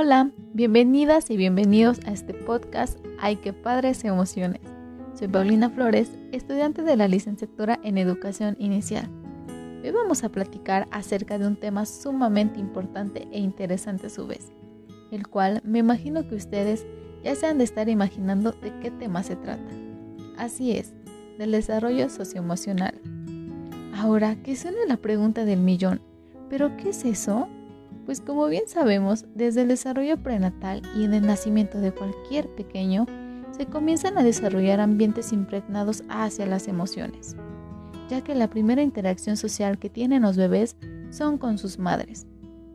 Hola, bienvenidas y bienvenidos a este podcast Ay, qué padres emociones. Soy Paulina Flores, estudiante de la licenciatura en Educación Inicial. Hoy vamos a platicar acerca de un tema sumamente importante e interesante a su vez, el cual me imagino que ustedes ya se han de estar imaginando de qué tema se trata. Así es, del desarrollo socioemocional. Ahora, que suene la pregunta del millón, ¿pero qué es eso? Pues como bien sabemos, desde el desarrollo prenatal y el nacimiento de cualquier pequeño, se comienzan a desarrollar ambientes impregnados hacia las emociones, ya que la primera interacción social que tienen los bebés son con sus madres.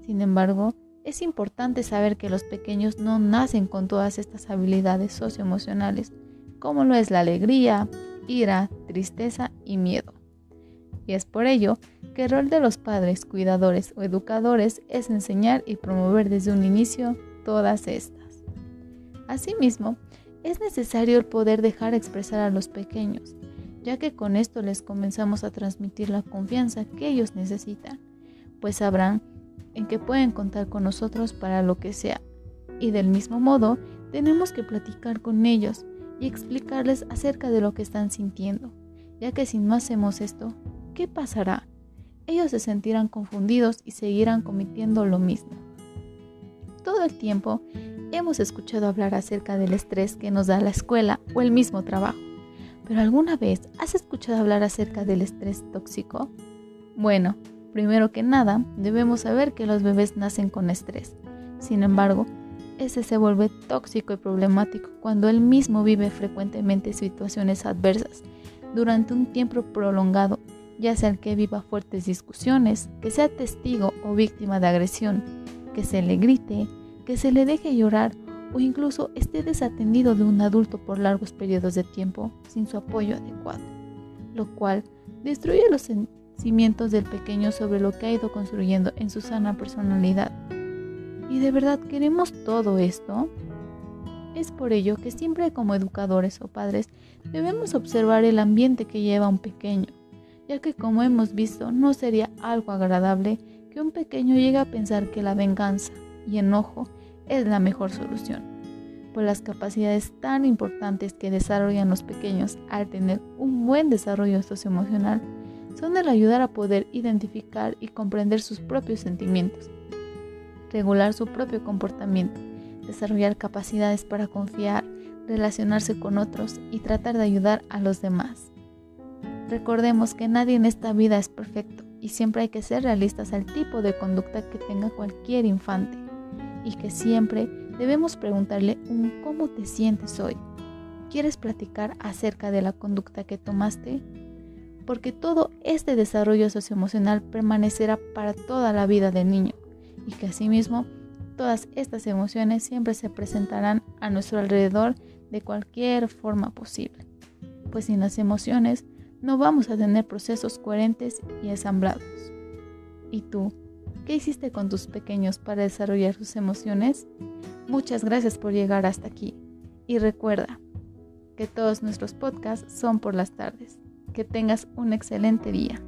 Sin embargo, es importante saber que los pequeños no nacen con todas estas habilidades socioemocionales, como lo es la alegría, ira, tristeza y miedo y es por ello que el rol de los padres, cuidadores o educadores es enseñar y promover desde un inicio todas estas. Asimismo, es necesario el poder dejar expresar a los pequeños, ya que con esto les comenzamos a transmitir la confianza que ellos necesitan, pues sabrán en que pueden contar con nosotros para lo que sea. Y del mismo modo, tenemos que platicar con ellos y explicarles acerca de lo que están sintiendo, ya que si no hacemos esto, ¿qué pasará? Ellos se sentirán confundidos y seguirán cometiendo lo mismo. Todo el tiempo hemos escuchado hablar acerca del estrés que nos da la escuela o el mismo trabajo. ¿Pero alguna vez has escuchado hablar acerca del estrés tóxico? Bueno, primero que nada, debemos saber que los bebés nacen con estrés. Sin embargo, ese se vuelve tóxico y problemático cuando él mismo vive frecuentemente situaciones adversas durante un tiempo prolongado ya sea el que viva fuertes discusiones, que sea testigo o víctima de agresión, que se le grite, que se le deje llorar o incluso esté desatendido de un adulto por largos periodos de tiempo sin su apoyo adecuado, lo cual destruye los sentimientos del pequeño sobre lo que ha ido construyendo en su sana personalidad. ¿Y de verdad queremos todo esto? Es por ello que siempre como educadores o padres debemos observar el ambiente que lleva un pequeño, ya que como hemos visto no sería algo agradable que un pequeño llegue a pensar que la venganza y enojo es la mejor solución, pues las capacidades tan importantes que desarrollan los pequeños al tener un buen desarrollo socioemocional son el ayudar a poder identificar y comprender sus propios sentimientos, regular su propio comportamiento, desarrollar capacidades para confiar, relacionarse con otros y tratar de ayudar a los demás. Recordemos que nadie en esta vida es perfecto y siempre hay que ser realistas al tipo de conducta que tenga cualquier infante y que siempre debemos preguntarle un cómo te sientes hoy. ¿Quieres platicar acerca de la conducta que tomaste? Porque todo este desarrollo socioemocional permanecerá para toda la vida del niño y que asimismo todas estas emociones siempre se presentarán a nuestro alrededor de cualquier forma posible. Pues sin las emociones no vamos a tener procesos coherentes y ensamblados. ¿Y tú? ¿Qué hiciste con tus pequeños para desarrollar sus emociones? Muchas gracias por llegar hasta aquí. Y recuerda que todos nuestros podcasts son por las tardes. Que tengas un excelente día.